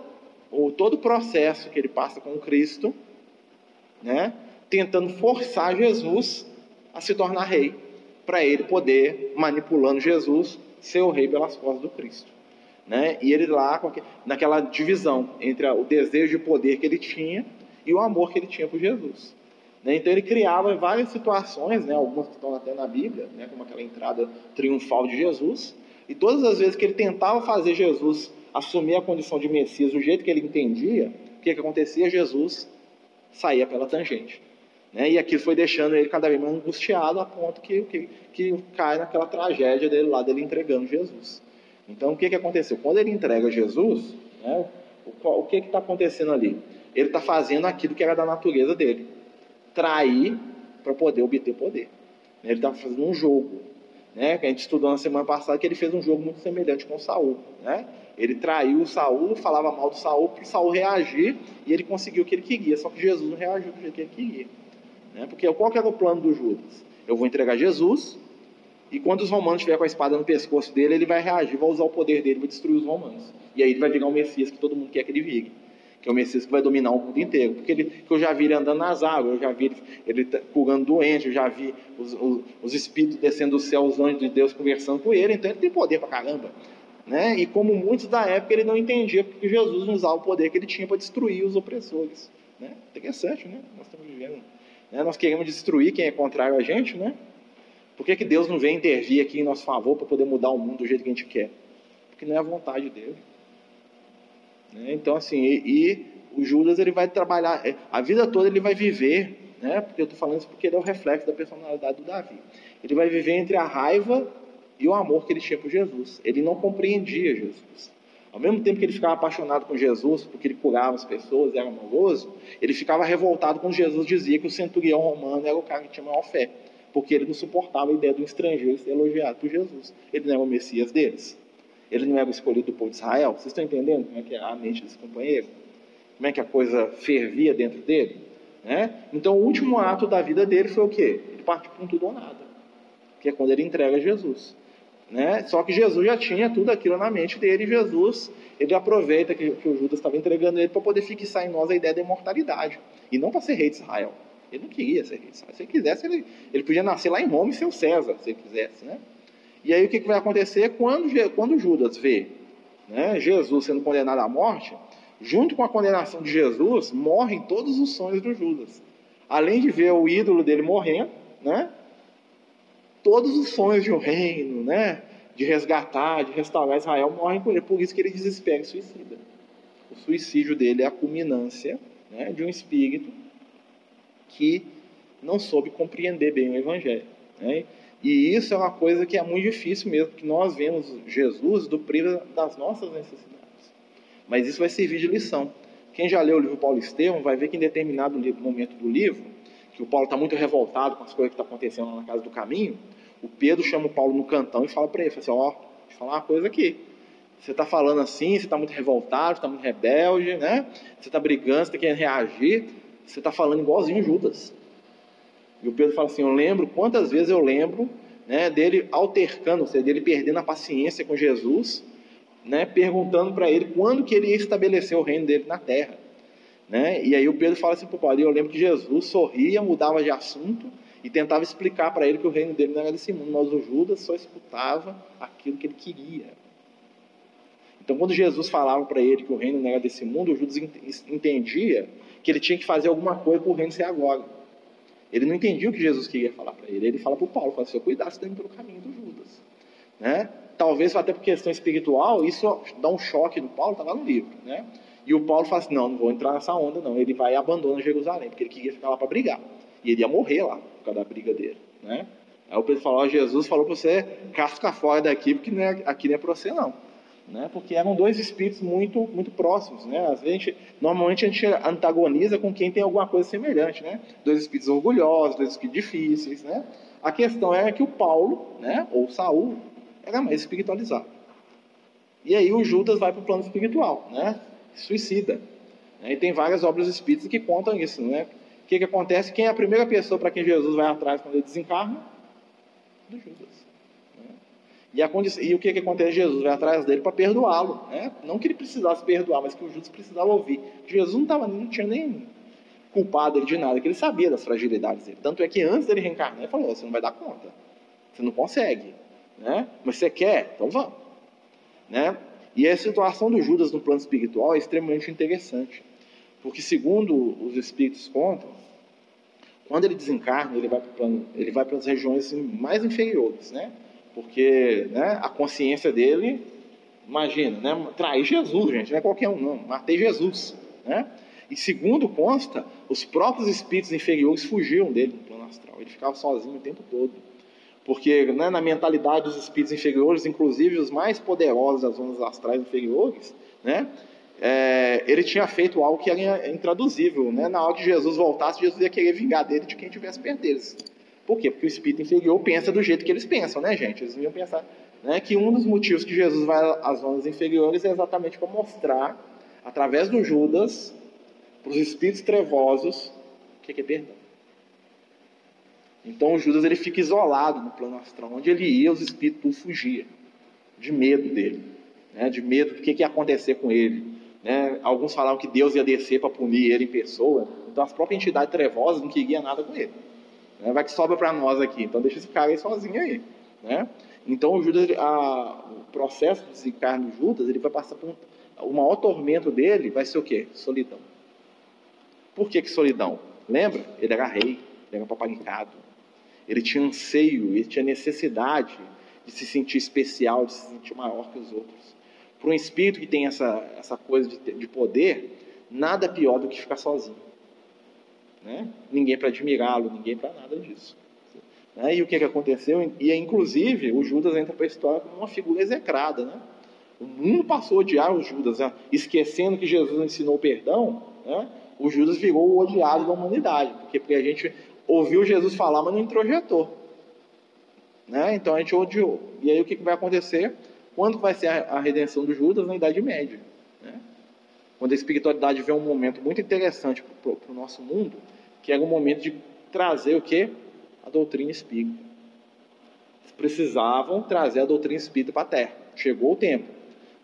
o, todo o processo que ele passa com Cristo, né, tentando forçar Jesus a se tornar rei, para ele poder, manipulando Jesus, ser o rei pelas costas do Cristo. Né? E ele lá, naquela divisão entre o desejo de poder que ele tinha e o amor que ele tinha por Jesus. Né? Então ele criava várias situações, né? algumas que estão até na Bíblia, né? como aquela entrada triunfal de Jesus, e todas as vezes que ele tentava fazer Jesus assumir a condição de Messias do jeito que ele entendia, o que, que acontecia? Jesus saía pela tangente. Né? E aquilo foi deixando ele cada vez mais angustiado a ponto que, que, que cai naquela tragédia dele lá, dele entregando Jesus. Então, o que, que aconteceu? Quando ele entrega Jesus, né, o, o que está acontecendo ali? Ele está fazendo aquilo que era da natureza dele. trair para poder obter poder. Ele estava fazendo um jogo. Né? Que a gente estudou na semana passada que ele fez um jogo muito semelhante com Saul. Né? Ele traiu o Saul, falava mal do Saul para o Saul reagir e ele conseguiu o que ele queria. Só que Jesus não reagiu do jeito que ele queria. Né? Porque qual que era o plano do Judas? Eu vou entregar Jesus e quando os romanos estiver com a espada no pescoço dele, ele vai reagir, vai usar o poder dele, vai destruir os romanos. E aí ele vai virar o Messias que todo mundo quer que ele vire. Que é o Messias que vai dominar o mundo inteiro. Porque ele, que eu já vi ele andando nas águas, eu já vi ele, ele curando doente, eu já vi os, os, os espíritos descendo do céu, os anjos de Deus conversando com ele, então ele tem poder pra caramba. Né? E como muitos da época, ele não entendia porque Jesus usava o poder que ele tinha para destruir os opressores. Né? Interessante, né? Nós estamos vivendo. Né? Nós queremos destruir quem é contrário a gente, né? Por que, que Deus não vem intervir aqui em nosso favor para poder mudar o mundo do jeito que a gente quer? Porque não é a vontade dele. Né? Então, assim, e, e, o Judas ele vai trabalhar, é, a vida toda ele vai viver, né? porque eu estou falando isso porque ele é o reflexo da personalidade do Davi. Ele vai viver entre a raiva e o amor que ele tinha por Jesus. Ele não compreendia Jesus. Ao mesmo tempo que ele ficava apaixonado com Jesus, porque ele curava as pessoas, era amoroso, ele ficava revoltado quando Jesus dizia que o centurião romano era o cara que tinha maior fé porque ele não suportava a ideia de um estrangeiro ser elogiado por Jesus. Ele não era o Messias deles. Ele não era o escolhido do povo de Israel. Vocês estão entendendo como é que é a mente desse companheiro? Como é que a coisa fervia dentro dele? Né? Então, o último ato da vida dele foi o quê? Ele partiu com tudo ou nada, que é quando ele entrega Jesus. Né? Só que Jesus já tinha tudo aquilo na mente dele, e Jesus ele aproveita que, que o Judas estava entregando ele para poder fixar em nós a ideia da imortalidade, e não para ser rei de Israel. Ele não queria ser rei. Se ele quisesse, ele, ele podia nascer lá em Roma e ser o César, se ele quisesse. Né? E aí o que, que vai acontecer quando, quando Judas vê né, Jesus sendo condenado à morte? Junto com a condenação de Jesus, morrem todos os sonhos do Judas. Além de ver o ídolo dele morrendo, né, todos os sonhos de um reino, né, de resgatar, de restaurar Israel, morrem com ele. Por isso que ele desespera e suicida. O suicídio dele é a culminância né, de um espírito que não soube compreender bem o Evangelho. Né? E isso é uma coisa que é muito difícil mesmo, que nós vemos Jesus do priva das nossas necessidades. Mas isso vai servir de lição. Quem já leu o livro Paulo Estevam vai ver que em determinado momento do livro, que o Paulo está muito revoltado com as coisas que estão tá acontecendo na casa do caminho, o Pedro chama o Paulo no cantão e fala para ele, fala assim, ó, oh, deixa eu falar uma coisa aqui. Você está falando assim, você está muito revoltado, está muito rebelde, né? Você está brigando, você está querendo reagir. Você está falando igualzinho Judas. E o Pedro fala assim: Eu lembro, quantas vezes eu lembro né, dele altercando, ou seja, dele perdendo a paciência com Jesus, né, perguntando para ele quando que ele ia estabelecer o reino dele na terra. Né? E aí o Pedro fala assim para o Paulo: Eu lembro que Jesus sorria, mudava de assunto e tentava explicar para ele que o reino dele não era desse mundo, mas o Judas só escutava aquilo que ele queria. Então, quando Jesus falava para ele que o reino não era desse mundo, o Judas entendia que ele tinha que fazer alguma coisa para o reino ser agora. Ele não entendia o que Jesus queria falar para ele. Ele fala para o Paulo, fala assim, cuidasse dele pelo caminho do Judas. Né? Talvez até por questão espiritual, isso dá um choque no Paulo, está lá no livro. Né? E o Paulo fala assim, não, não vou entrar nessa onda não. Ele vai e abandona Jerusalém, porque ele queria ficar lá para brigar. E ele ia morrer lá, por causa da briga dele. Né? Aí o Pedro falou, Jesus falou para você, casca fora daqui, porque não é, aqui não é para você não né? porque eram dois espíritos muito, muito próximos. Né? Às vezes, a gente, normalmente a gente antagoniza com quem tem alguma coisa semelhante. Né? Dois espíritos orgulhosos, dois espíritos difíceis. Né? A questão é que o Paulo, né, ou Saul, era mais espiritualizado. E aí o Judas vai para o plano espiritual, né? Suicida. E tem várias obras espíritas que contam isso. Né? O que, que acontece? Quem é a primeira pessoa para quem Jesus vai atrás quando ele desencarna? Do Judas. E, a e o que, que acontece? Jesus vai atrás dele para perdoá-lo. Né? Não que ele precisasse perdoar, mas que o Judas precisava ouvir. Jesus não, tava, não tinha nem culpado ele de nada, que ele sabia das fragilidades dele. Tanto é que antes dele reencarnar, ele falou: você não vai dar conta. Você não consegue. Né? Mas você quer? Então vamos. Né? E a situação do Judas no plano espiritual é extremamente interessante. Porque, segundo os espíritos contam, quando ele desencarna, ele vai para, as regiões mais inferiores. Né? Porque né, a consciência dele, imagina, né, trair Jesus, gente, não é qualquer um, não, matei Jesus. Né? E segundo consta, os próprios espíritos inferiores fugiam dele no plano astral, ele ficava sozinho o tempo todo. Porque né, na mentalidade dos espíritos inferiores, inclusive os mais poderosos das zonas astrais inferiores, né, é, ele tinha feito algo que era intraduzível. Né? Na hora que Jesus voltasse, Jesus ia querer vingar dele de quem tivesse deles. Por quê? Porque o espírito inferior pensa do jeito que eles pensam, né, gente? Eles iam pensar né, que um dos motivos que Jesus vai às zonas inferiores é exatamente para mostrar, através do Judas, para os espíritos trevosos, o que é perdão. Então o Judas ele fica isolado no plano astral. Onde ele ia, os espíritos fugiam, de medo dele, né, de medo do que, que ia acontecer com ele. Né? Alguns falavam que Deus ia descer para punir ele em pessoa, então as próprias entidades trevosas não queriam nada com ele. Né? Vai que sobra para nós aqui, então deixa esse cara aí sozinho aí. Né? Então o Judas, a, o processo de desencarne de Judas, ele vai passar por um, o maior tormento dele vai ser o quê? Solidão. Por que, que solidão? Lembra? Ele era rei, ele era paparicado, ele tinha anseio, ele tinha necessidade de se sentir especial, de se sentir maior que os outros. Para um espírito que tem essa, essa coisa de, de poder, nada pior do que ficar sozinho. Né? Ninguém para admirá-lo, ninguém para nada disso. Né? E o que, que aconteceu? E inclusive o Judas entra para a história como uma figura execrada. Né? O mundo passou a odiar o Judas, né? esquecendo que Jesus ensinou perdão. Né? O Judas virou o odiado da humanidade, porque, porque a gente ouviu Jesus falar, mas não introjetou. Né? Então a gente odiou. E aí o que, que vai acontecer? Quando vai ser a, a redenção do Judas? Na Idade Média. Né? Quando a espiritualidade vê um momento muito interessante para o nosso mundo, que era o momento de trazer o que? A doutrina espírita. Eles precisavam trazer a doutrina espírita para a Terra. Chegou o tempo.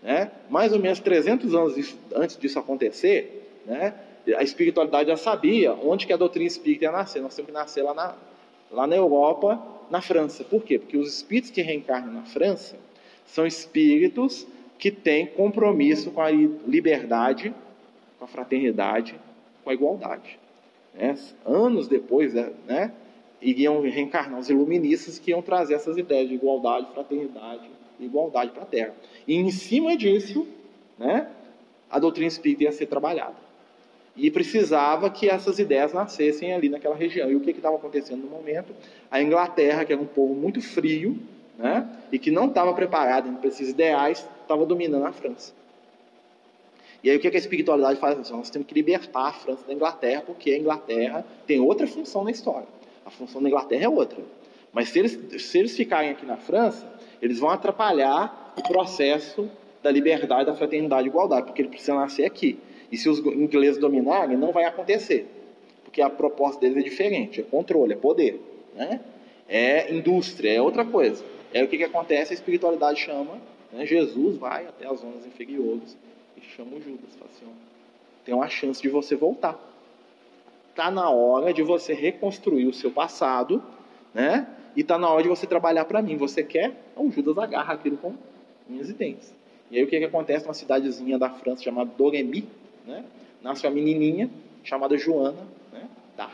Né? Mais ou menos 300 anos antes disso acontecer, né? A espiritualidade já sabia onde que a doutrina espírita ia nascer. Nós temos que nascer lá na, lá na Europa, na França. Por quê? Porque os espíritos que reencarnam na França são espíritos que têm compromisso com a liberdade, com a fraternidade, com a igualdade. Né? Anos depois, né, né, iriam reencarnar os iluministas que iam trazer essas ideias de igualdade, fraternidade igualdade para a Terra. E em cima disso, né, a doutrina espírita ia ser trabalhada. E precisava que essas ideias nascessem ali naquela região. E o que estava acontecendo no momento? A Inglaterra, que era um povo muito frio, né, e que não estava preparado para esses ideais, estava dominando a França. E aí o que, a espiritualidade faz? Nós temos que libertar a França da Inglaterra, porque a Inglaterra tem outra função na história. A função da Inglaterra é outra. Mas se eles, se eles ficarem aqui na França, eles vão atrapalhar o processo da liberdade, da fraternidade e igualdade, porque ele precisa nascer aqui. E se os ingleses dominarem, não vai acontecer, porque a proposta deles é diferente, é controle, é poder, né? é indústria, é outra coisa. É o que, que acontece, a espiritualidade chama, né? Jesus vai até as zonas inferiores e chama o Judas, fala assim, tem uma chance de você voltar. Está na hora de você reconstruir o seu passado, né? E está na hora de você trabalhar para mim. Você quer? O Judas agarra aquilo com unhas e dentes. E aí o que, que acontece numa cidadezinha da França chamada Doremi, né? Nasce uma menininha chamada Joana né? Dark,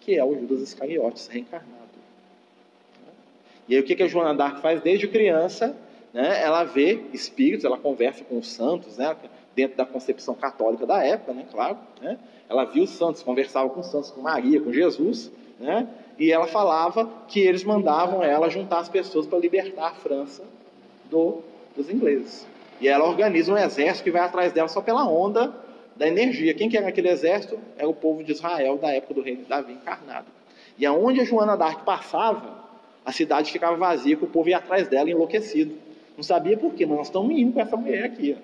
que é o Judas Iscariotes reencarnado. E aí o que, que a Joana Dark faz desde criança? Né? Ela vê espíritos, ela conversa com os santos, né? dentro da concepção católica da época, né? claro. Né? Ela viu os santos, conversava com os santos, com Maria, com Jesus, né? e ela falava que eles mandavam ela juntar as pessoas para libertar a França do, dos ingleses. E ela organiza um exército que vai atrás dela só pela onda da energia. Quem que era aquele exército? Era o povo de Israel da época do rei Davi encarnado. E aonde a Joana d'Arc passava, a cidade ficava vazia, que o povo ia atrás dela enlouquecido. Não sabia por quê, mas nós estamos indo com essa mulher aqui.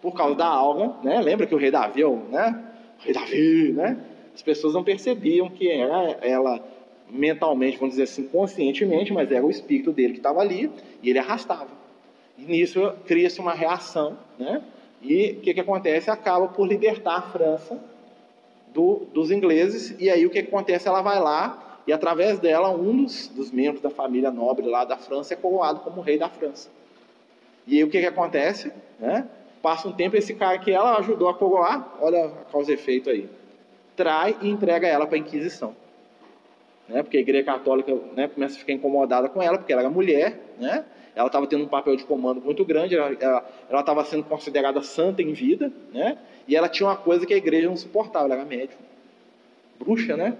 Por causa da alga, né? Lembra que o rei Davi, né? O rei Davi, né? As pessoas não percebiam que era ela mentalmente, vamos dizer assim, conscientemente, mas era o espírito dele que estava ali e ele arrastava. E nisso cria-se uma reação, né? E o que, que acontece? Acaba por libertar a França do, dos ingleses, e aí o que acontece? Ela vai lá e através dela um dos, dos, membros da família nobre lá da França é coroado como rei da França. E aí o que, que acontece? Né? Passa um tempo, esse cara que ela ajudou a coroar, olha a causa e efeito aí, trai e entrega ela para a Inquisição. Né? Porque a Igreja Católica né, começa a ficar incomodada com ela, porque ela era mulher, né? Ela estava tendo um papel de comando muito grande, ela estava sendo considerada santa em vida, né? e ela tinha uma coisa que a igreja não suportava, ela era médium. Bruxa, né?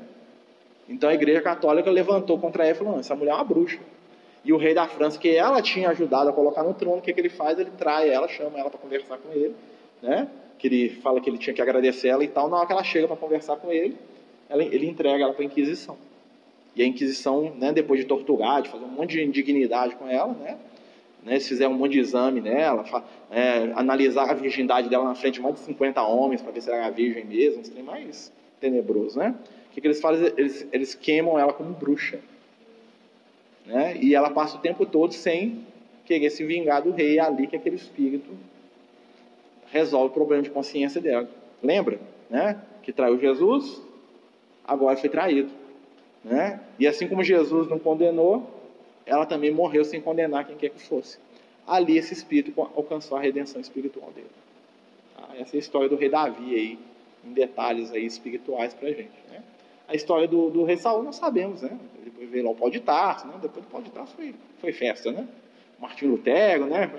Então a Igreja Católica levantou contra ela e falou: essa mulher é uma bruxa. E o rei da França, que ela tinha ajudado a colocar no trono, o que, que ele faz? Ele trai ela, chama ela para conversar com ele né? Que ele fala que ele tinha que agradecer ela e tal. Na hora que ela chega para conversar com ele, ela, ele entrega ela para a Inquisição. E a Inquisição, né, depois de torturar, de fazer um monte de indignidade com ela, né? né eles fizeram um monte de exame nela, é, analisar a virgindade dela na frente de mais de 50 homens para ver se ela era virgem mesmo, isso tem mais tenebroso, né? O que, que eles fazem? Eles, eles queimam ela como bruxa. Né? E ela passa o tempo todo sem querer se vingar do rei, é ali que aquele espírito resolve o problema de consciência dela. Lembra? Né? Que traiu Jesus, agora foi traído. Né? E assim como Jesus não condenou, ela também morreu sem condenar quem quer que fosse. Ali esse espírito alcançou a redenção espiritual dele. Tá? Essa é a história do rei Davi aí, em detalhes aí espirituais para a gente. Né? A história do, do rei Saul nós sabemos, né? Depois veio lá o pau de Tarso, né? Depois do pau de Tarso foi, foi festa, né? Martim Lutero, né?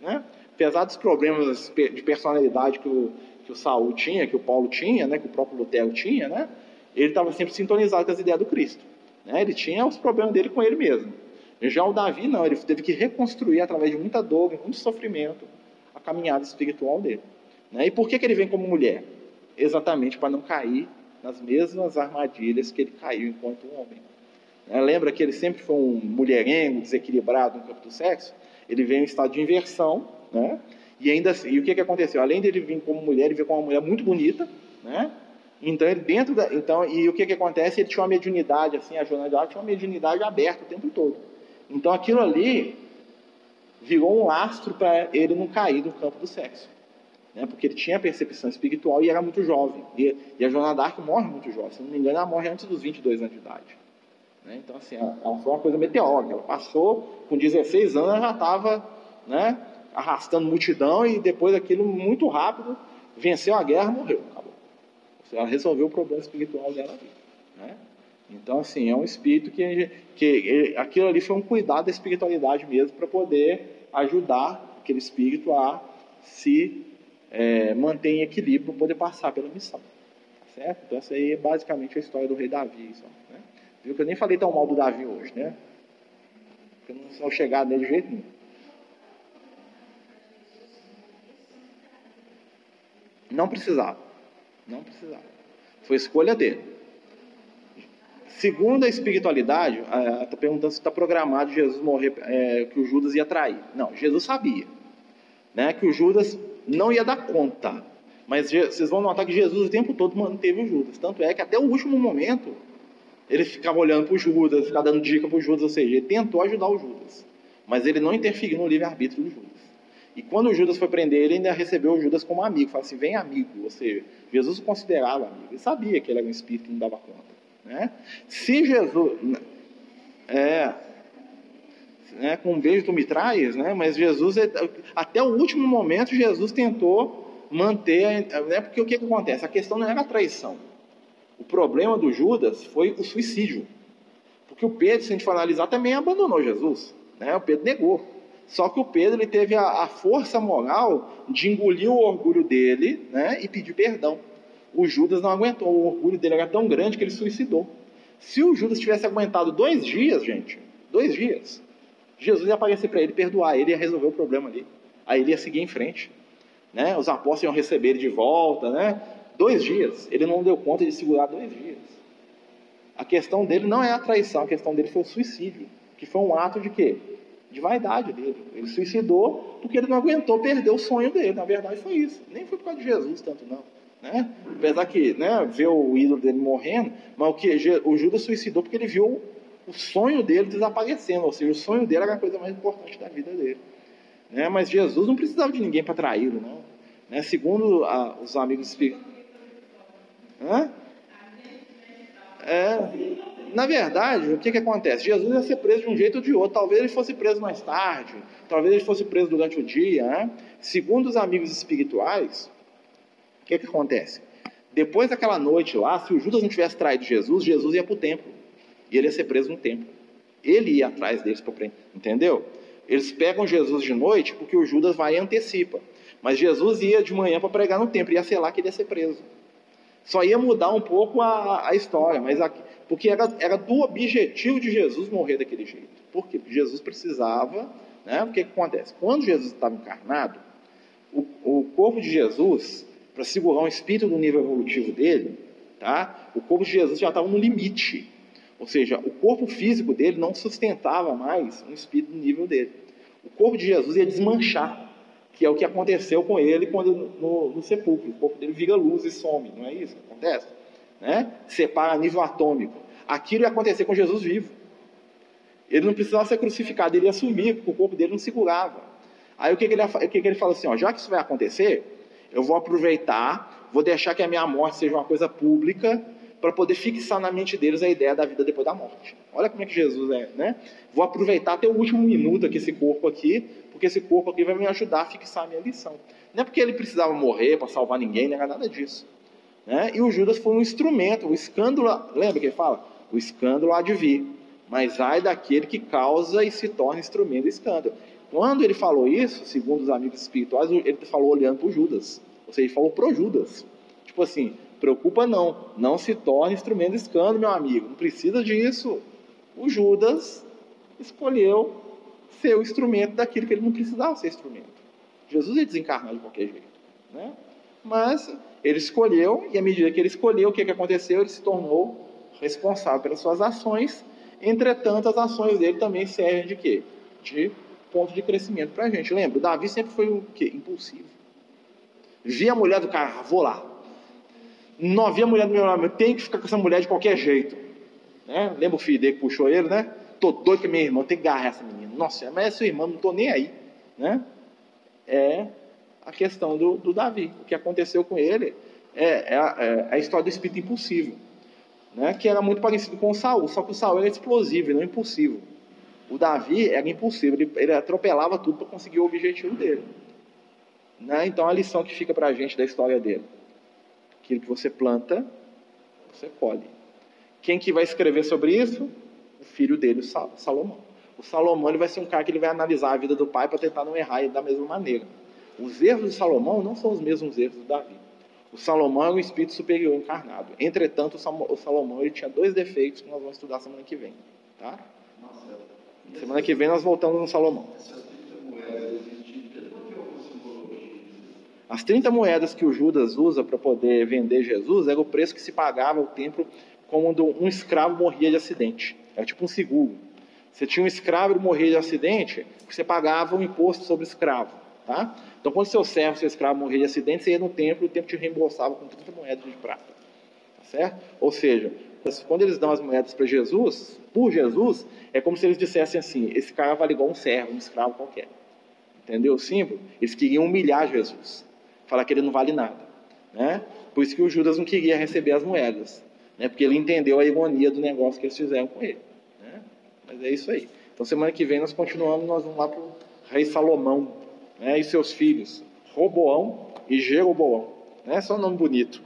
né? Apesar dos problemas de personalidade que o, que o Saul tinha, que o Paulo tinha, né? Que o próprio Lutero tinha, né? Ele estava sempre sintonizado com as ideias do Cristo. Né? Ele tinha os problemas dele com ele mesmo. Já o Davi, não, ele teve que reconstruir através de muita dor, muito sofrimento, a caminhada espiritual dele. Né? E por que, que ele vem como mulher? Exatamente para não cair nas mesmas armadilhas que ele caiu enquanto homem. Né? Lembra que ele sempre foi um mulherengo, desequilibrado no campo do sexo? Ele veio em estado de inversão, né? E ainda assim, e o que, que aconteceu? Além dele vir como mulher, ele veio como uma mulher muito bonita, né? Então, ele dentro da, então, e o que, que acontece? Ele tinha uma mediunidade, assim, a jornalidade tinha uma mediunidade aberta o tempo todo. Então, aquilo ali virou um lastro para ele não cair no campo do sexo né, porque ele tinha percepção espiritual e era muito jovem. E, e a Joana d'Arc morre muito jovem, se não me engano, ela morre antes dos 22 anos de idade. Né? Então, assim, ela, ela, foi uma coisa meteórica. Ela passou, com 16 anos, ela já estava né, arrastando multidão e depois daquilo, muito rápido, venceu a guerra morreu. Ela resolveu o problema espiritual dela ali. Né? Então, assim, é um espírito que, que aquilo ali foi um cuidado da espiritualidade mesmo para poder ajudar aquele espírito a se é, manter em equilíbrio para poder passar pela missão. Tá certo? Então, essa aí é basicamente a história do rei Davi. Só, né? Viu que eu nem falei tão mal do Davi hoje, né? Porque não sou chegado nele de jeito nenhum. Não precisava. Não precisava. Foi escolha dele. Segundo a espiritualidade, está perguntando se está programado Jesus morrer, é, que o Judas ia trair. Não, Jesus sabia né, que o Judas não ia dar conta. Mas vocês vão notar que Jesus o tempo todo manteve o Judas. Tanto é que até o último momento ele ficava olhando para o Judas, ficava dando dica para o Judas, ou seja, ele tentou ajudar o Judas. Mas ele não interferiu no livre-arbítrio do Judas. E quando Judas foi prender ele, ainda recebeu Judas como amigo. Falou assim: vem amigo. Ou seja, Jesus o considerava amigo. Ele sabia que ele era um espírito que não dava conta. Né? Se Jesus. É, né, com um beijo tu me traz, né, mas Jesus, é, até o último momento, Jesus tentou manter, né, porque o que, que acontece? A questão não era a traição. O problema do Judas foi o suicídio. Porque o Pedro, se a gente for analisar, também abandonou Jesus. Né? O Pedro negou. Só que o Pedro ele teve a, a força moral de engolir o orgulho dele né, e pedir perdão. O Judas não aguentou, o orgulho dele era tão grande que ele suicidou. Se o Judas tivesse aguentado dois dias, gente, dois dias, Jesus ia aparecer para ele, perdoar ele, ia resolver o problema ali. Aí ele ia seguir em frente. Né? Os apóstolos iam receber ele de volta. Né? Dois dias. Ele não deu conta de segurar dois dias. A questão dele não é a traição, a questão dele foi o suicídio. Que foi um ato de quê? De vaidade dele. Ele suicidou porque ele não aguentou perder o sonho dele. Na verdade foi isso. Nem foi por causa de Jesus tanto não. Né? Apesar que né, ver o ídolo dele morrendo, mas o que o Judas suicidou porque ele viu o sonho dele desaparecendo, ou seja, o sonho dele era a coisa mais importante da vida dele. Né? Mas Jesus não precisava de ninguém para traí-lo, não. Né? Segundo a, os amigos espíritos. Hã? É, na verdade, o que, que acontece? Jesus ia ser preso de um jeito ou de outro. Talvez ele fosse preso mais tarde, talvez ele fosse preso durante o dia. Né? Segundo os amigos espirituais, o que, que acontece? Depois daquela noite lá, se o Judas não tivesse traído Jesus, Jesus ia para o templo. E ele ia ser preso no templo. Ele ia atrás deles para prender. Entendeu? Eles pegam Jesus de noite porque o Judas vai e antecipa. Mas Jesus ia de manhã para pregar no templo, ia ser lá que ele ia ser preso. Só ia mudar um pouco a, a história, mas aqui, porque era, era do objetivo de Jesus morrer daquele jeito. Por quê? Porque Jesus precisava. Né? O que, que acontece? Quando Jesus estava encarnado, o, o, corpo de Jesus, para segurar um espírito no nível evolutivo dele, tá? o corpo de Jesus já estava no limite. Ou seja, o corpo físico dele não sustentava mais um espírito no nível dele. O corpo de Jesus ia desmanchar, que é o que aconteceu com ele quando no, no sepulcro. O corpo dele vira luz e some, não é isso que acontece? Né? Separa a nível atômico. Aquilo ia acontecer com Jesus vivo. Ele não precisava ser crucificado, ele ia sumir, porque o corpo dele não segurava. Aí o que, que, ele, o que, que ele fala assim? Ó, já que isso vai acontecer, eu vou aproveitar, vou deixar que a minha morte seja uma coisa pública, para poder fixar na mente deles a ideia da vida depois da morte. Olha como é que Jesus é, né? Vou aproveitar até o último minuto aqui, esse corpo aqui, porque esse corpo aqui vai me ajudar a fixar a minha lição. Não é porque ele precisava morrer para salvar ninguém, não é nada disso. Né? E o Judas foi um instrumento, o escândalo, lembra que ele fala? O escândalo há de vir, mas ai daquele que causa e se torna instrumento do escândalo. Quando ele falou isso, segundo os amigos espirituais, ele falou olhando para o Judas, ou seja, ele falou para o Judas. Tipo assim, Preocupa não, não se torne instrumento de escândalo, meu amigo. Não precisa disso. O Judas escolheu ser o instrumento daquilo que ele não precisava ser instrumento. Jesus ia desencarnar de qualquer jeito, né? Mas ele escolheu e à medida que ele escolheu, o que, que aconteceu? Ele se tornou responsável pelas suas ações. Entretanto, as ações dele também servem de quê? De ponto de crescimento para a gente. Lembra? Davi sempre foi o quê? Impulsivo. Via a mulher do cara, ah, vou lá, não havia mulher do meu lado, tem que ficar com essa mulher de qualquer jeito. Né? Lembra o filho dele que puxou ele, né? Tô doido com a minha irmã, tem que agarrar essa menina. Nossa, mas é sua irmã, não tô nem aí. Né? É a questão do, do Davi. O que aconteceu com ele é, é, a, é a história do espírito impulsivo. Né? Que era muito parecido com o Saul, só que o Saul era explosivo e não impulsivo. O Davi era impulsivo, ele, ele atropelava tudo para conseguir o objetivo dele. Né? Então a lição que fica para a gente da história dele. Aquilo que você planta, você colhe. Quem que vai escrever sobre isso? O filho dele, o Salomão. O Salomão ele vai ser um cara que ele vai analisar a vida do pai para tentar não errar da mesma maneira. Os erros de Salomão não são os mesmos erros do Davi. O Salomão é um espírito superior encarnado. Entretanto, o Salomão ele tinha dois defeitos que nós vamos estudar semana que vem. Tá? Semana que vem nós voltamos no Salomão. As 30 moedas que o Judas usa para poder vender Jesus era o preço que se pagava ao templo quando um escravo morria de acidente. Era tipo um seguro. Você tinha um escravo e morria de acidente, você pagava um imposto sobre o escravo. Tá? Então, quando seu servo, seu escravo morria de acidente, você ia no templo e o templo te reembolsava com 30 moedas de prata. Tá certo? Ou seja, quando eles dão as moedas para Jesus, por Jesus, é como se eles dissessem assim: esse cara vale igual um servo, um escravo qualquer. Entendeu o símbolo? Eles queriam humilhar Jesus falar que ele não vale nada. Né? Por isso que o Judas não queria receber as moedas, né? porque ele entendeu a ironia do negócio que eles fizeram com ele. Né? Mas é isso aí. Então, semana que vem nós continuamos, nós vamos lá para o rei Salomão né? e seus filhos, Roboão e Jeroboão. Né? Só um nome bonito.